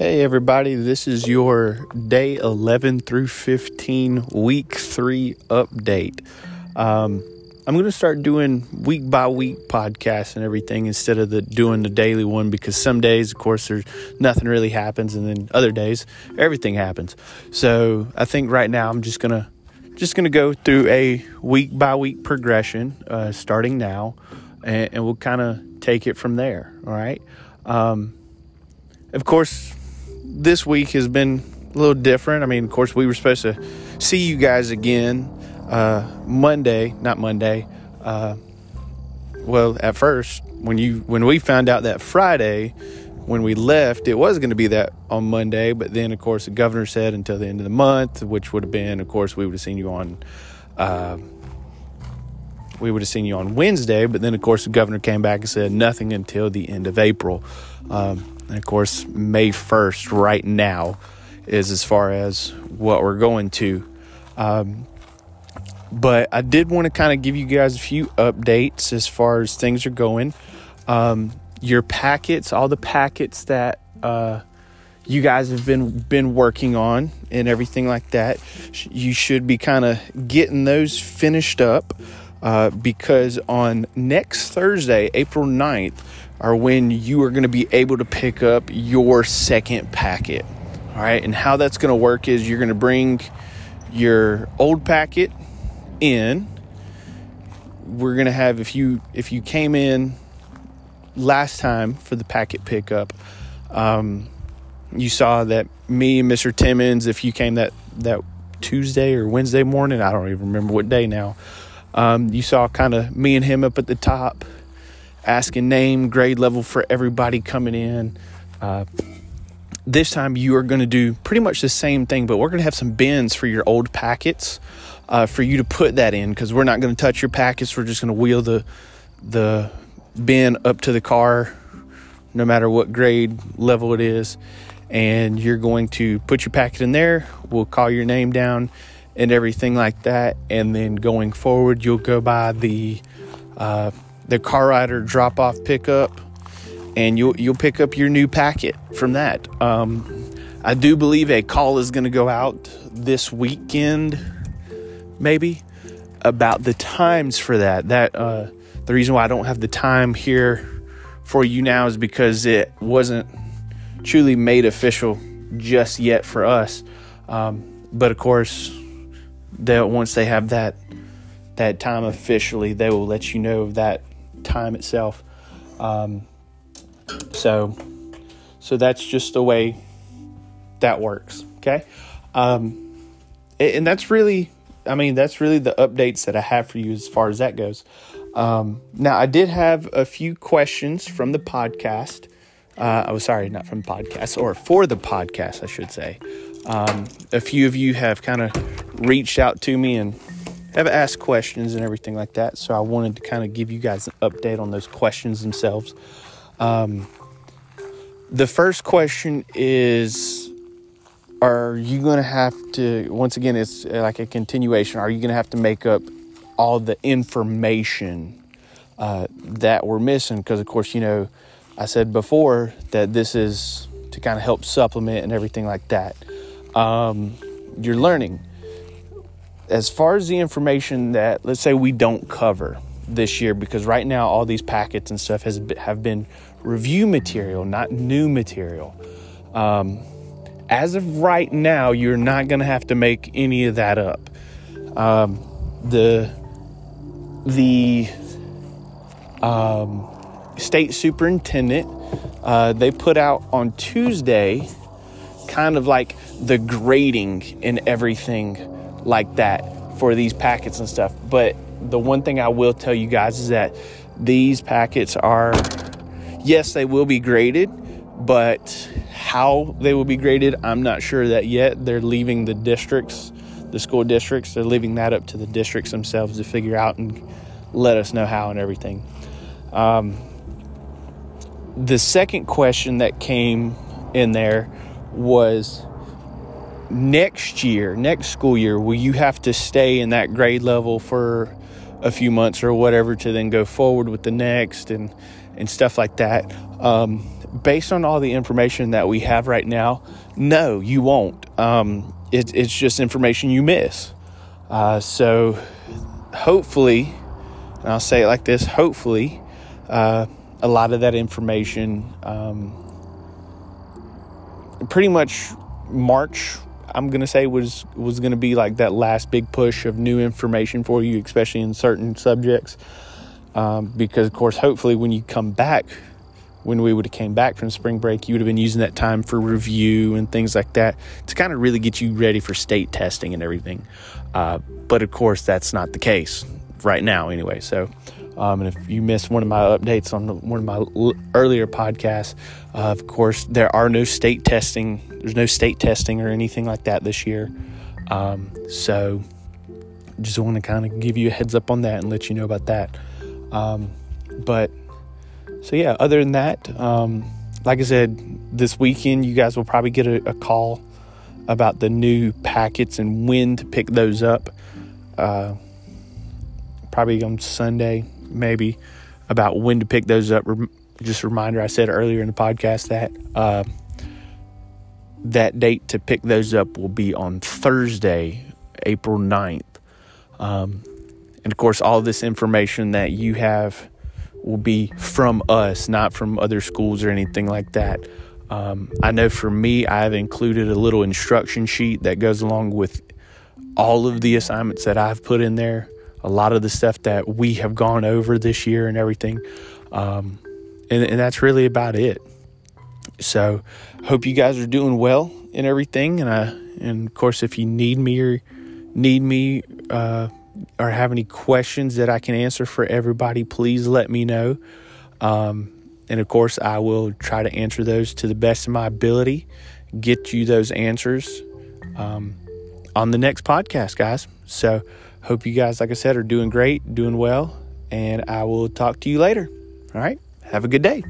Hey, everybody, this is your day 11 through 15, week three update. Um, I'm going to start doing week by week podcasts and everything instead of the doing the daily one because some days, of course, there's nothing really happens, and then other days, everything happens. So I think right now I'm just to just to go through a week by week progression uh, starting now, and, and we'll kind of take it from there. All right. Um, of course, this week has been a little different. I mean, of course, we were supposed to see you guys again uh, Monday, not Monday. Uh, well, at first, when you when we found out that Friday, when we left, it was going to be that on Monday. But then, of course, the governor said until the end of the month, which would have been, of course, we would have seen you on. Uh, we would have seen you on Wednesday, but then of course the governor came back and said nothing until the end of April. Um, and of course, May 1st, right now, is as far as what we're going to. Um, but I did want to kind of give you guys a few updates as far as things are going. Um, your packets, all the packets that uh, you guys have been been working on and everything like that, you should be kind of getting those finished up uh, because on next Thursday, April 9th, are when you are going to be able to pick up your second packet. All right, and how that's going to work is you're going to bring your old packet in. We're going to have if you if you came in last time for the packet pickup, um, you saw that me and Mr. Timmons, if you came that that Tuesday or Wednesday morning, I don't even remember what day now. Um, you saw kind of me and him up at the top asking name, grade level for everybody coming in. Uh, this time you are going to do pretty much the same thing, but we're going to have some bins for your old packets uh, for you to put that in because we're not going to touch your packets. We're just going to wheel the the bin up to the car, no matter what grade level it is, and you're going to put your packet in there. We'll call your name down and everything like that, and then going forward, you'll go by the uh, the car rider drop off pickup, and you'll you'll pick up your new packet from that. Um, I do believe a call is going to go out this weekend, maybe about the times for that. That uh, the reason why I don't have the time here for you now is because it wasn't truly made official just yet for us. Um, but of course, that once they have that that time officially, they will let you know that time itself. Um, so, so that's just the way that works. Okay, um, and that's really, I mean, that's really the updates that I have for you as far as that goes. Um, now, I did have a few questions from the podcast. Uh, I was sorry, not from podcast, or for the podcast, I should say. Um, a few of you have kind of reached out to me and have asked questions and everything like that. So I wanted to kind of give you guys an update on those questions themselves. Um, the first question is Are you going to have to, once again, it's like a continuation, are you going to have to make up all the information uh, that we're missing? Because, of course, you know, I said before that this is to kind of help supplement and everything like that. Um, you're learning as far as the information that let's say we don't cover this year because right now all these packets and stuff has have been review material not new material. Um, as of right now you're not going to have to make any of that up. Um, the the um, state superintendent uh, they put out on tuesday kind of like the grading and everything like that for these packets and stuff. But the one thing I will tell you guys is that these packets are, yes, they will be graded, but how they will be graded, I'm not sure that yet. They're leaving the districts, the school districts, they're leaving that up to the districts themselves to figure out and let us know how and everything. Um, the second question that came in there was next year, next school year, will you have to stay in that grade level for a few months or whatever to then go forward with the next and and stuff like that. Um, based on all the information that we have right now, no, you won't. Um, it, it's just information you miss. Uh, so hopefully, and I'll say it like this hopefully, uh, a lot of that information, um, pretty much March, I'm to say was, was to be like that last big push of new information for you, especially in certain subjects. Um, because, of course, hopefully, when you come back when we would have came back from spring break, you would have been using that time for review and things like that to kind of really get you ready for state testing and everything. Uh, but of course, that's not the case right now, anyway. So, um, and if you missed one of my updates on the, one of my l- earlier podcasts, uh, of course, there are no state testing. There's no state testing or anything like that this year. Um, so, just want to kind of give you a heads up on that and let you know about that. Um, but so yeah, other than that, um, like I said, this weekend you guys will probably get a, a, call about the new packets and when to pick those up. Uh, probably on Sunday, maybe about when to pick those up. Just a reminder, I said earlier in the podcast that uh, that date to pick those up will be on Thursday, April 9th. Um, and of course, all this information that you have will be from us, not from other schools or anything like that. Um, I know for me, I've included a little instruction sheet that goes along with all of the assignments that I've put in there, a lot of the stuff that we have gone over this year and everything. Um, and, and that's really about it. So, hope you guys are doing well and everything. And I, and of course, if you need me or need me, uh, or have any questions that I can answer for everybody, please let me know. Um, and of course, I will try to answer those to the best of my ability, get you those answers um, on the next podcast, guys. So, hope you guys, like I said, are doing great, doing well, and I will talk to you later. All right. Have a good day.